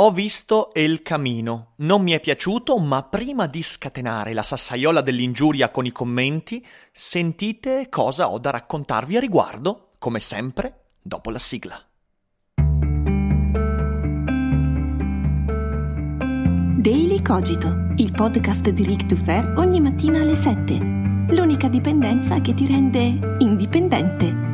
Ho visto El Camino. Non mi è piaciuto, ma prima di scatenare la sassaiola dell'ingiuria con i commenti, sentite cosa ho da raccontarvi a riguardo, come sempre, dopo la sigla. Daily Cogito, il podcast di Rick Dufer ogni mattina alle 7. L'unica dipendenza che ti rende indipendente.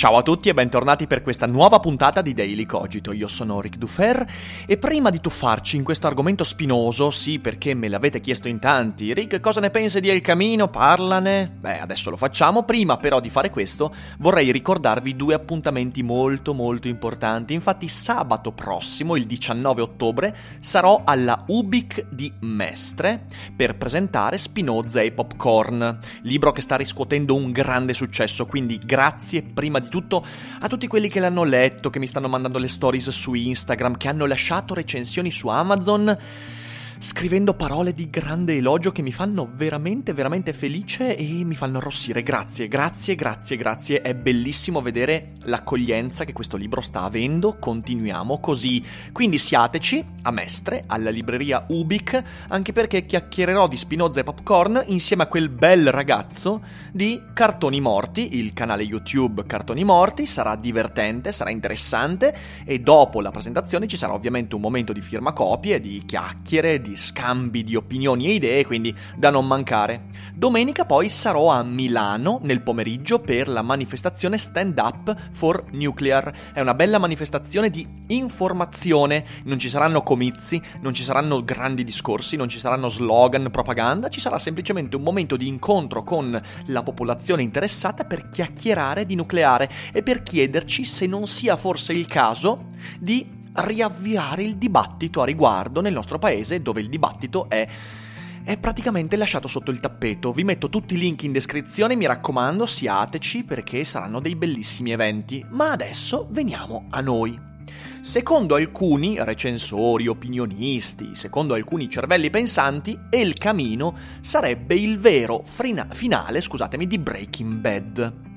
Ciao a tutti e bentornati per questa nuova puntata di Daily Cogito. Io sono Rick Dufer e prima di tuffarci in questo argomento spinoso, sì perché me l'avete chiesto in tanti, Rick cosa ne pensi di El Camino? Parlane? Beh, adesso lo facciamo. Prima però di fare questo vorrei ricordarvi due appuntamenti molto molto importanti. Infatti sabato prossimo, il 19 ottobre, sarò alla Ubic di Mestre per presentare Spinoza e Popcorn, libro che sta riscuotendo un grande successo, quindi grazie prima di tutto a tutti quelli che l'hanno letto, che mi stanno mandando le stories su Instagram, che hanno lasciato recensioni su Amazon scrivendo parole di grande elogio che mi fanno veramente, veramente felice e mi fanno arrossire. Grazie, grazie, grazie, grazie. È bellissimo vedere l'accoglienza che questo libro sta avendo. Continuiamo così. Quindi siateci a Mestre, alla libreria Ubic, anche perché chiacchiererò di Spinoza e Popcorn insieme a quel bel ragazzo di Cartoni Morti, il canale YouTube Cartoni Morti. Sarà divertente, sarà interessante e dopo la presentazione ci sarà ovviamente un momento di firma copie, di chiacchiere, di di scambi di opinioni e idee, quindi da non mancare. Domenica poi sarò a Milano nel pomeriggio per la manifestazione Stand Up for Nuclear. È una bella manifestazione di informazione, non ci saranno comizi, non ci saranno grandi discorsi, non ci saranno slogan, propaganda, ci sarà semplicemente un momento di incontro con la popolazione interessata per chiacchierare di nucleare e per chiederci se non sia forse il caso di riavviare il dibattito a riguardo nel nostro paese dove il dibattito è è praticamente lasciato sotto il tappeto. Vi metto tutti i link in descrizione, mi raccomando, siateci perché saranno dei bellissimi eventi. Ma adesso veniamo a noi. Secondo alcuni recensori, opinionisti, secondo alcuni cervelli pensanti, El Camino sarebbe il vero frina- finale, scusatemi, di Breaking Bad.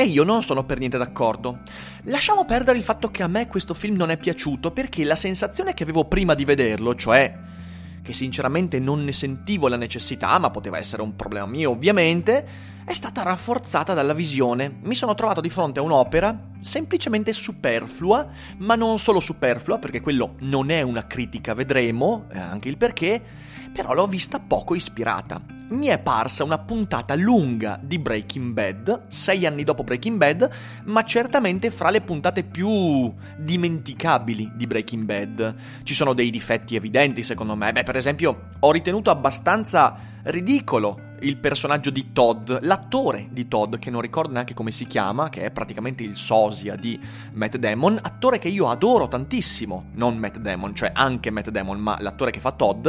E io non sono per niente d'accordo. Lasciamo perdere il fatto che a me questo film non è piaciuto perché la sensazione che avevo prima di vederlo, cioè che sinceramente non ne sentivo la necessità, ma poteva essere un problema mio ovviamente, è stata rafforzata dalla visione. Mi sono trovato di fronte a un'opera semplicemente superflua, ma non solo superflua, perché quello non è una critica, vedremo eh, anche il perché, però l'ho vista poco ispirata mi è parsa una puntata lunga di Breaking Bad, sei anni dopo Breaking Bad, ma certamente fra le puntate più dimenticabili di Breaking Bad. Ci sono dei difetti evidenti secondo me, beh per esempio ho ritenuto abbastanza ridicolo il personaggio di Todd, l'attore di Todd, che non ricordo neanche come si chiama, che è praticamente il sosia di Matt Damon, attore che io adoro tantissimo, non Matt Damon, cioè anche Matt Damon, ma l'attore che fa Todd,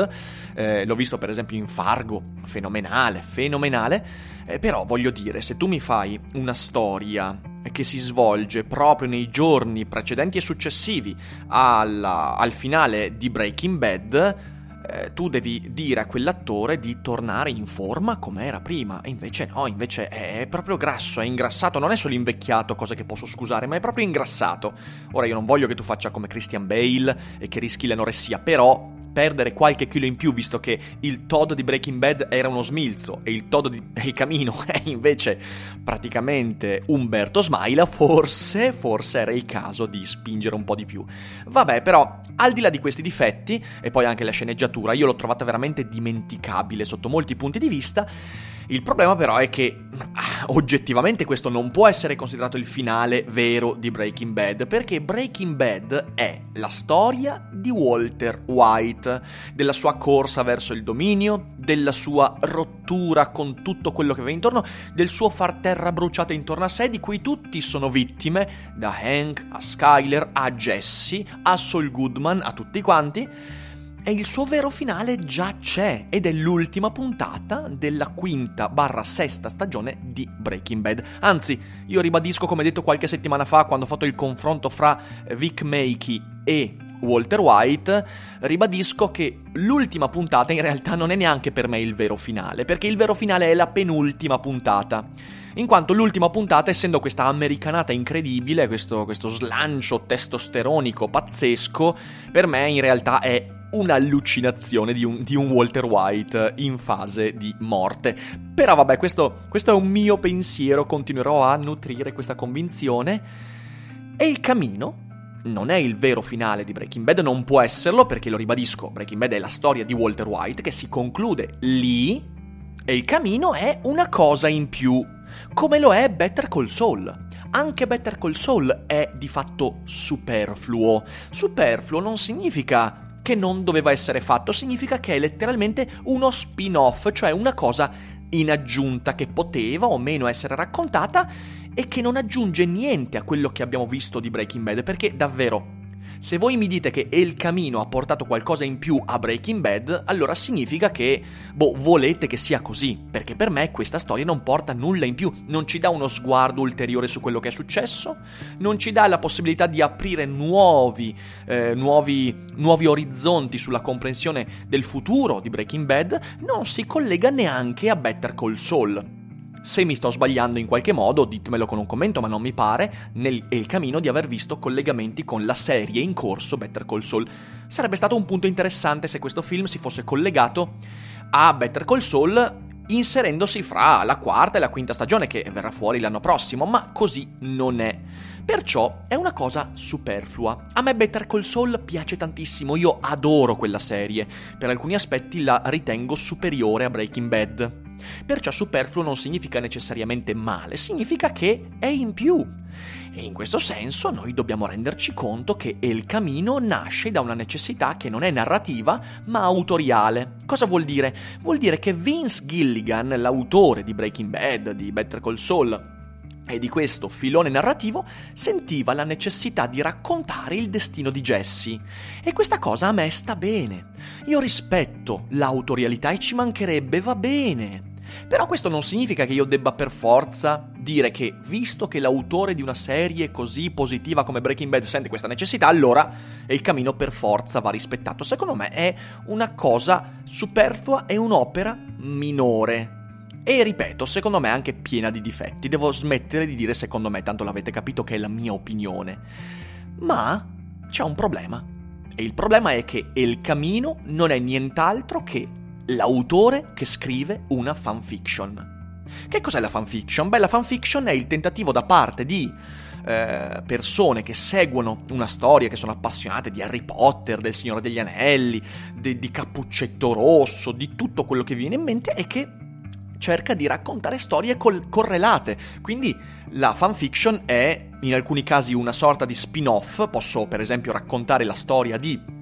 eh, l'ho visto per esempio in Fargo, fenomenale, fenomenale, eh, però voglio dire, se tu mi fai una storia che si svolge proprio nei giorni precedenti e successivi alla, al finale di Breaking Bad, eh, tu devi dire a quell'attore di tornare in forma come era prima. E invece no, invece è proprio grasso, è ingrassato, non è solo invecchiato, cosa che posso scusare, ma è proprio ingrassato. Ora io non voglio che tu faccia come Christian Bale e che rischi l'anoressia, però perdere qualche chilo in più visto che il Todd di Breaking Bad era uno smilzo e il Todd di El Camino è invece praticamente Umberto Smaila, forse, forse era il caso di spingere un po' di più. Vabbè, però, al di là di questi difetti, e poi anche la sceneggiatura, io l'ho trovata veramente dimenticabile sotto molti punti di vista, Il problema però è che ah, oggettivamente questo non può essere considerato il finale vero di Breaking Bad, perché Breaking Bad è la storia di Walter White, della sua corsa verso il dominio, della sua rottura con tutto quello che aveva intorno, del suo far terra bruciata intorno a sé, di cui tutti sono vittime, da Hank a Skyler a Jesse a Saul Goodman, a tutti quanti e il suo vero finale già c'è ed è l'ultima puntata della quinta barra sesta stagione di Breaking Bad. Anzi, io ribadisco come detto qualche settimana fa quando ho fatto il confronto fra Vic Makey e Walter White, ribadisco che l'ultima puntata in realtà non è neanche per me il vero finale, perché il vero finale è la penultima puntata. In quanto l'ultima puntata, essendo questa americanata incredibile, questo, questo slancio testosteronico pazzesco, per me in realtà è un'allucinazione di un, di un, Walter White in fase di morte. Però vabbè, questo, questo è un mio pensiero, continuerò a nutrire questa convinzione. E il camino non è il vero finale di Breaking Bad, non può esserlo perché lo ribadisco, Breaking Bad è la storia di Walter White che si conclude lì e il camino è una cosa in più, come lo è Better Call Saul. Anche Better Call Saul è di fatto superfluo. Superfluo non significa che non doveva essere fatto, significa che è letteralmente uno spin-off, cioè una cosa in aggiunta che poteva o meno essere raccontata e che non aggiunge niente a quello che abbiamo visto di Breaking Bad, perché davvero se voi mi dite che El Camino ha portato qualcosa in più a Breaking Bad, allora significa che, boh, volete che sia così, perché per me questa storia non porta nulla in più, non ci dà uno sguardo ulteriore su quello che è successo, non ci dà la possibilità di aprire nuovi, eh, nuovi, nuovi orizzonti sulla comprensione del futuro di Breaking Bad, non si collega neanche a Better Call Saul. Se mi sto sbagliando in qualche modo, ditemelo con un commento, ma non mi pare, nel, il cammino di aver visto collegamenti con la serie in corso Better Call Saul. Sarebbe stato un punto interessante se questo film si fosse collegato a Better Call Saul inserendosi fra la quarta e la quinta stagione che verrà fuori l'anno prossimo, ma così non è. Perciò è una cosa superflua. A me Better Call Saul piace tantissimo, io adoro quella serie, per alcuni aspetti la ritengo superiore a Breaking Bad. Perciò superfluo non significa necessariamente male, significa che è in più. E in questo senso noi dobbiamo renderci conto che El Camino nasce da una necessità che non è narrativa, ma autoriale. Cosa vuol dire? Vuol dire che Vince Gilligan, l'autore di Breaking Bad, di Better Call Saul, e di questo filone narrativo sentiva la necessità di raccontare il destino di Jesse. E questa cosa a me sta bene. Io rispetto l'autorialità e ci mancherebbe, va bene. Però questo non significa che io debba per forza dire che, visto che l'autore di una serie così positiva come Breaking Bad sente questa necessità, allora il cammino per forza va rispettato. Secondo me è una cosa superflua e un'opera minore. E ripeto, secondo me è anche piena di difetti. Devo smettere di dire secondo me, tanto l'avete capito che è la mia opinione. Ma c'è un problema. E il problema è che El Camino non è nient'altro che l'autore che scrive una fanfiction. Che cos'è la fanfiction? Beh, la fanfiction è il tentativo da parte di eh, persone che seguono una storia, che sono appassionate di Harry Potter, del Signore degli Anelli, de, di Cappuccetto Rosso, di tutto quello che viene in mente e che cerca di raccontare storie col- correlate. Quindi la fanfiction è in alcuni casi una sorta di spin-off, posso per esempio raccontare la storia di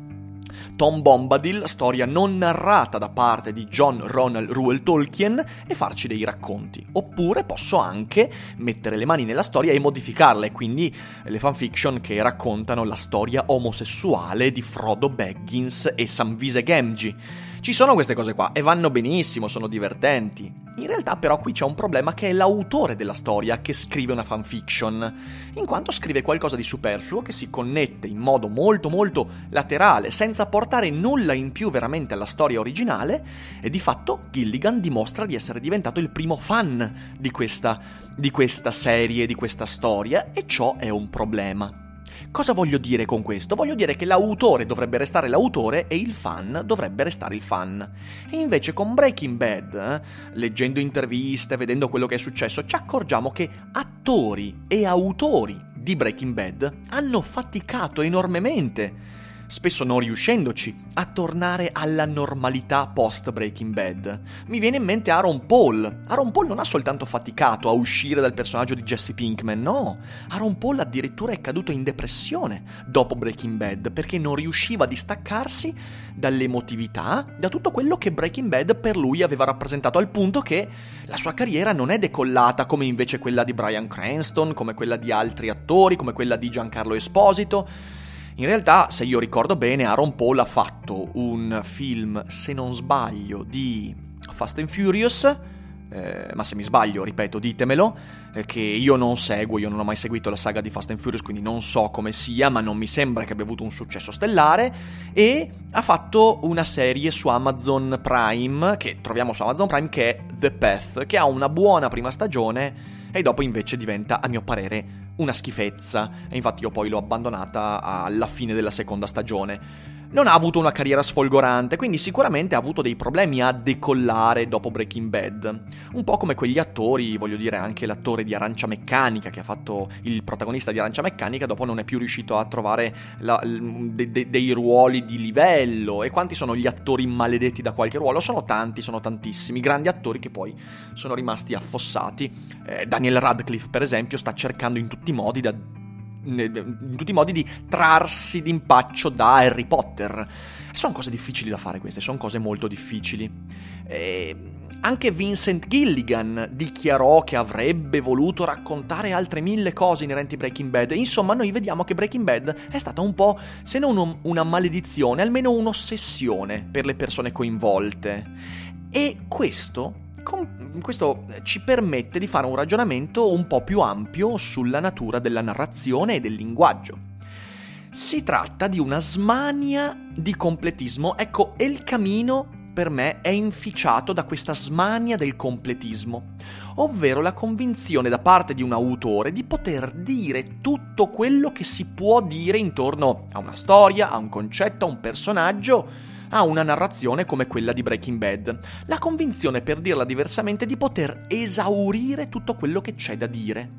Tom Bombadil, storia non narrata da parte di John Ronald Ruel Tolkien, e farci dei racconti. Oppure posso anche mettere le mani nella storia e modificarle, quindi le fanfiction che raccontano la storia omosessuale di Frodo Baggins e Samvise Gamgee ci sono queste cose qua e vanno benissimo, sono divertenti. In realtà però qui c'è un problema che è l'autore della storia che scrive una fanfiction, in quanto scrive qualcosa di superfluo che si connette in modo molto molto laterale, senza portare nulla in più veramente alla storia originale, e di fatto Gilligan dimostra di essere diventato il primo fan di questa, di questa serie, di questa storia, e ciò è un problema. Cosa voglio dire con questo? Voglio dire che l'autore dovrebbe restare l'autore e il fan dovrebbe restare il fan. E invece con Breaking Bad, eh, leggendo interviste, vedendo quello che è successo, ci accorgiamo che attori e autori di Breaking Bad hanno faticato enormemente spesso non riuscendoci a tornare alla normalità post Breaking Bad. Mi viene in mente Aaron Paul. Aaron Paul non ha soltanto faticato a uscire dal personaggio di Jesse Pinkman, no. Aaron Paul addirittura è caduto in depressione dopo Breaking Bad perché non riusciva a distaccarsi dall'emotività, da tutto quello che Breaking Bad per lui aveva rappresentato al punto che la sua carriera non è decollata come invece quella di Brian Cranston, come quella di altri attori, come quella di Giancarlo Esposito in realtà, se io ricordo bene, Aaron Paul ha fatto un film, se non sbaglio, di Fast and Furious, eh, ma se mi sbaglio, ripeto, ditemelo, eh, che io non seguo, io non ho mai seguito la saga di Fast and Furious, quindi non so come sia, ma non mi sembra che abbia avuto un successo stellare, e ha fatto una serie su Amazon Prime, che troviamo su Amazon Prime, che è The Path, che ha una buona prima stagione, e dopo invece diventa, a mio parere, una schifezza. E infatti io poi l'ho abbandonata alla fine della seconda stagione non ha avuto una carriera sfolgorante, quindi sicuramente ha avuto dei problemi a decollare dopo Breaking Bad. Un po' come quegli attori, voglio dire anche l'attore di Arancia Meccanica che ha fatto il protagonista di Arancia Meccanica, dopo non è più riuscito a trovare la, de, de, dei ruoli di livello. E quanti sono gli attori maledetti da qualche ruolo? Sono tanti, sono tantissimi, grandi attori che poi sono rimasti affossati. Eh, Daniel Radcliffe, per esempio, sta cercando in tutti i modi da in tutti i modi di trarsi d'impaccio da Harry Potter. Sono cose difficili da fare queste, sono cose molto difficili. E anche Vincent Gilligan dichiarò che avrebbe voluto raccontare altre mille cose inerenti a Breaking Bad. Insomma, noi vediamo che Breaking Bad è stata un po', se non una maledizione, almeno un'ossessione per le persone coinvolte. E questo questo ci permette di fare un ragionamento un po' più ampio sulla natura della narrazione e del linguaggio. Si tratta di una smania di completismo. Ecco, El Camino per me è inficiato da questa smania del completismo, ovvero la convinzione da parte di un autore di poter dire tutto quello che si può dire intorno a una storia, a un concetto, a un personaggio, a una narrazione come quella di Breaking Bad. La convinzione, per dirla diversamente, di poter esaurire tutto quello che c'è da dire.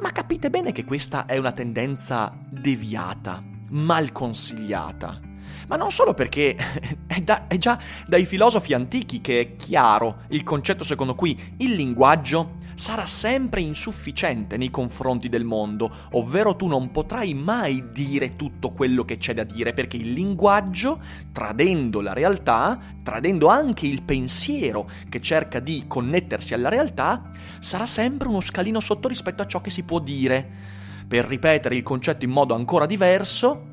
Ma capite bene che questa è una tendenza deviata, mal consigliata. Ma non solo perché è, da, è già dai filosofi antichi che è chiaro il concetto secondo cui il linguaggio sarà sempre insufficiente nei confronti del mondo, ovvero tu non potrai mai dire tutto quello che c'è da dire, perché il linguaggio, tradendo la realtà, tradendo anche il pensiero che cerca di connettersi alla realtà, sarà sempre uno scalino sotto rispetto a ciò che si può dire. Per ripetere il concetto in modo ancora diverso,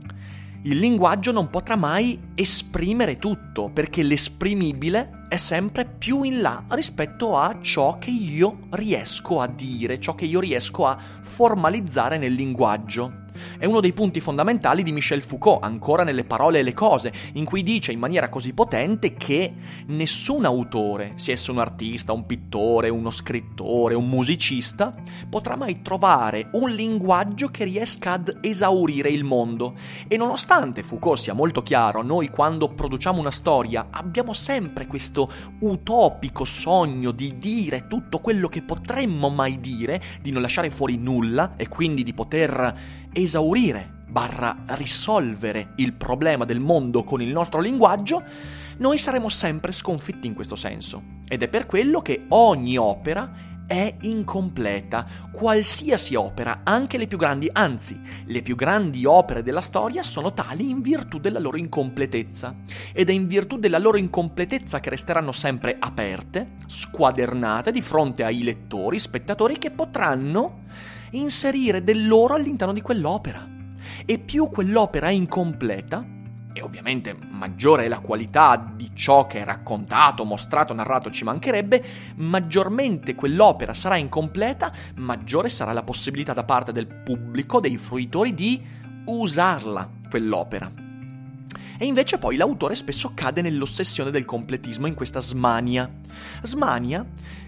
il linguaggio non potrà mai esprimere tutto, perché l'esprimibile è sempre più in là rispetto a ciò che io riesco a dire, ciò che io riesco a formalizzare nel linguaggio. È uno dei punti fondamentali di Michel Foucault, ancora nelle parole e le cose, in cui dice in maniera così potente che nessun autore, sia esso un artista, un pittore, uno scrittore, un musicista, potrà mai trovare un linguaggio che riesca ad esaurire il mondo. E nonostante Foucault sia molto chiaro, noi quando produciamo una storia abbiamo sempre questo utopico sogno di dire tutto quello che potremmo mai dire, di non lasciare fuori nulla e quindi di poter esaurire barra risolvere il problema del mondo con il nostro linguaggio, noi saremo sempre sconfitti in questo senso. Ed è per quello che ogni opera è incompleta, qualsiasi opera, anche le più grandi, anzi, le più grandi opere della storia sono tali in virtù della loro incompletezza. Ed è in virtù della loro incompletezza che resteranno sempre aperte, squadernate di fronte ai lettori, spettatori che potranno inserire del loro all'interno di quell'opera. E più quell'opera è incompleta, e ovviamente maggiore è la qualità di ciò che è raccontato, mostrato, narrato, ci mancherebbe, maggiormente quell'opera sarà incompleta, maggiore sarà la possibilità da parte del pubblico, dei fruitori, di usarla, quell'opera. E invece poi l'autore spesso cade nell'ossessione del completismo, in questa smania. Smania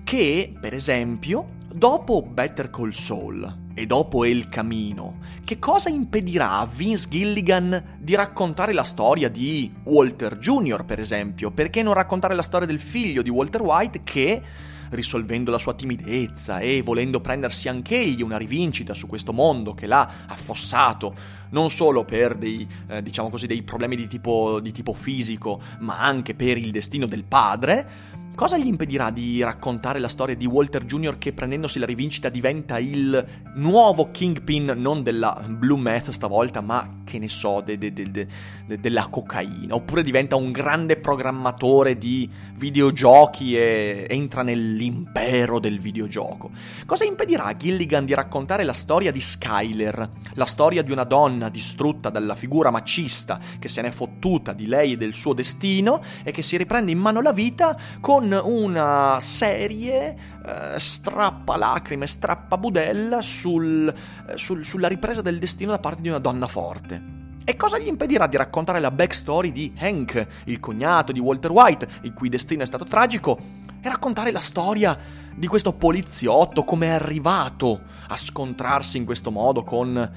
che, per esempio, dopo Better Call Saul e dopo El Camino, che cosa impedirà a Vince Gilligan di raccontare la storia di Walter Jr., per esempio? Perché non raccontare la storia del figlio di Walter White che risolvendo la sua timidezza e volendo prendersi anch'egli una rivincita su questo mondo che l'ha affossato, non solo per dei, eh, diciamo così, dei problemi di tipo, di tipo fisico, ma anche per il destino del padre, Cosa gli impedirà di raccontare la storia di Walter Jr. che prendendosi la rivincita diventa il nuovo Kingpin, non della Blue Meth stavolta, ma che ne so, de, de, de, della cocaina? Oppure diventa un grande programmatore di videogiochi e entra nell'impero del videogioco? Cosa impedirà a Gilligan di raccontare la storia di Skyler, la storia di una donna distrutta dalla figura macista che se n'è fottuta di lei e del suo destino e che si riprende in mano la vita con una serie eh, strappa lacrime, strappa budella sul, eh, sul, sulla ripresa del destino da parte di una donna forte. E cosa gli impedirà di raccontare la backstory di Hank, il cognato di Walter White, il cui destino è stato tragico, e raccontare la storia di questo poliziotto, come è arrivato a scontrarsi in questo modo con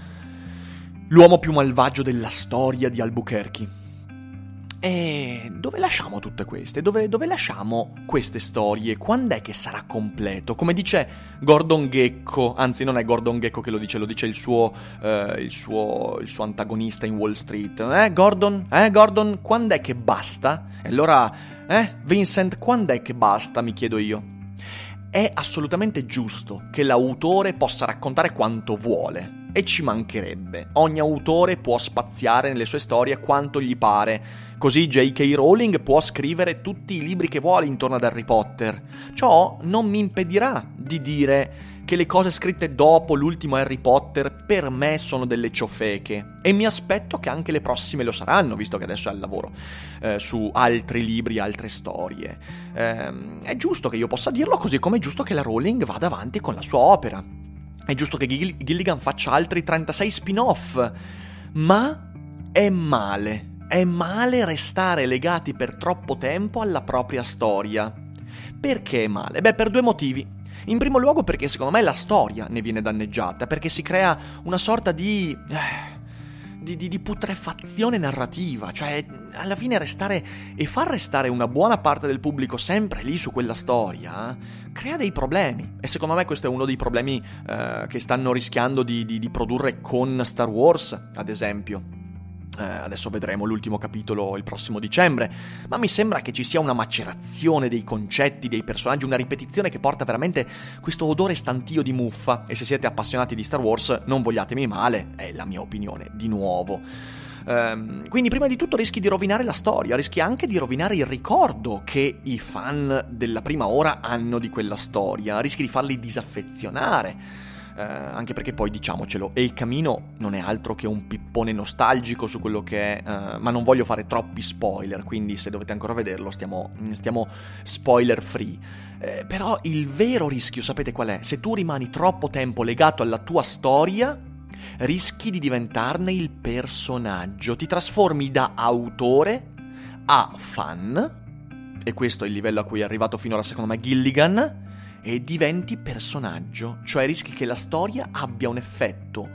l'uomo più malvagio della storia di Albuquerque? E dove lasciamo tutte queste? Dove, dove, lasciamo queste storie? Quando è che sarà completo? Come dice Gordon Gecko, anzi non è Gordon Gecko che lo dice, lo dice il suo, eh, il suo, il suo antagonista in Wall Street. Eh Gordon? Eh Gordon? Quando è che basta? E allora, eh Vincent, quando è che basta? Mi chiedo io. È assolutamente giusto che l'autore possa raccontare quanto vuole e ci mancherebbe. Ogni autore può spaziare nelle sue storie quanto gli pare. Così J.K. Rowling può scrivere tutti i libri che vuole intorno ad Harry Potter. Ciò non mi impedirà di dire che le cose scritte dopo l'ultimo Harry Potter per me sono delle ciofeche e mi aspetto che anche le prossime lo saranno, visto che adesso è al lavoro eh, su altri libri, altre storie. Eh, è giusto che io possa dirlo, così come è giusto che la Rowling vada avanti con la sua opera. È giusto che Gilligan faccia altri 36 spin-off, ma è male. È male restare legati per troppo tempo alla propria storia. Perché è male? Beh, per due motivi. In primo luogo perché secondo me la storia ne viene danneggiata, perché si crea una sorta di... Di, di, di, putrefazione narrativa, cioè alla fine restare e far restare una buona parte del pubblico sempre lì su quella storia crea dei problemi e secondo me questo è uno dei problemi eh, che stanno rischiando di, di produrre con Star Wars, ad esempio. Eh, adesso vedremo l'ultimo capitolo il prossimo dicembre, ma mi sembra che ci sia una macerazione dei concetti, dei personaggi, una ripetizione che porta veramente questo odore stantio di muffa. E se siete appassionati di Star Wars, non vogliatemi male, è la mia opinione, di nuovo. Um, quindi prima di tutto rischi di rovinare la storia, rischi anche di rovinare il ricordo che i fan della prima ora hanno di quella storia, rischi di farli disaffezionare eh, anche perché poi diciamocelo, E il Camino non è altro che un pippone nostalgico su quello che è, eh, ma non voglio fare troppi spoiler, quindi se dovete ancora vederlo stiamo, stiamo spoiler free. Eh, però il vero rischio, sapete qual è? Se tu rimani troppo tempo legato alla tua storia, rischi di diventarne il personaggio, ti trasformi da autore a fan, e questo è il livello a cui è arrivato finora secondo me Gilligan, e diventi personaggio, cioè rischi che la storia abbia un effetto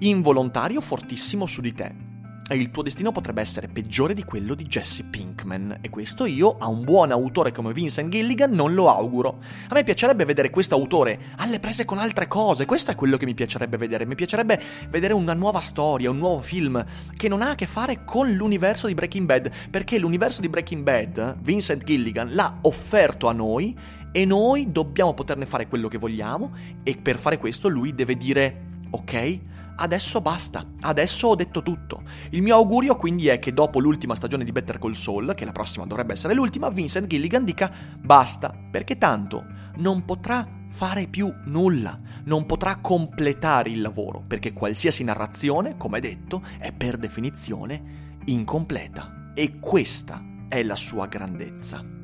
involontario fortissimo su di te. E il tuo destino potrebbe essere peggiore di quello di Jesse Pinkman. E questo io a un buon autore come Vincent Gilligan non lo auguro. A me piacerebbe vedere questo autore alle prese con altre cose. Questo è quello che mi piacerebbe vedere. Mi piacerebbe vedere una nuova storia, un nuovo film che non ha a che fare con l'universo di Breaking Bad. Perché l'universo di Breaking Bad, Vincent Gilligan, l'ha offerto a noi e noi dobbiamo poterne fare quello che vogliamo e per fare questo lui deve dire ok, adesso basta, adesso ho detto tutto. Il mio augurio quindi è che dopo l'ultima stagione di Better Call Saul, che la prossima dovrebbe essere l'ultima, Vincent Gilligan dica basta, perché tanto non potrà fare più nulla, non potrà completare il lavoro, perché qualsiasi narrazione, come detto, è per definizione incompleta. E questa è la sua grandezza.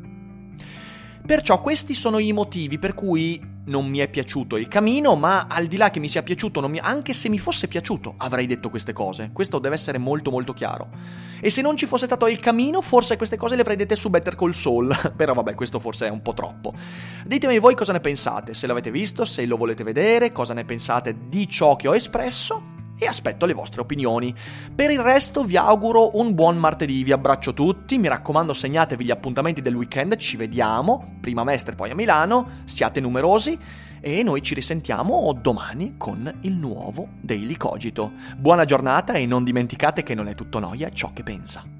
Perciò questi sono i motivi per cui non mi è piaciuto il camino, ma al di là che mi sia piaciuto, mi... anche se mi fosse piaciuto, avrei detto queste cose. Questo deve essere molto molto chiaro. E se non ci fosse stato il camino, forse queste cose le avrei dette su Better Call Saul. Però vabbè, questo forse è un po' troppo. Ditemi voi cosa ne pensate, se l'avete visto, se lo volete vedere, cosa ne pensate di ciò che ho espresso e aspetto le vostre opinioni. Per il resto vi auguro un buon martedì, vi abbraccio tutti, mi raccomando segnatevi gli appuntamenti del weekend, ci vediamo, prima a Mestre poi a Milano, siate numerosi e noi ci risentiamo domani con il nuovo Daily Cogito. Buona giornata e non dimenticate che non è tutto noia ciò che pensa.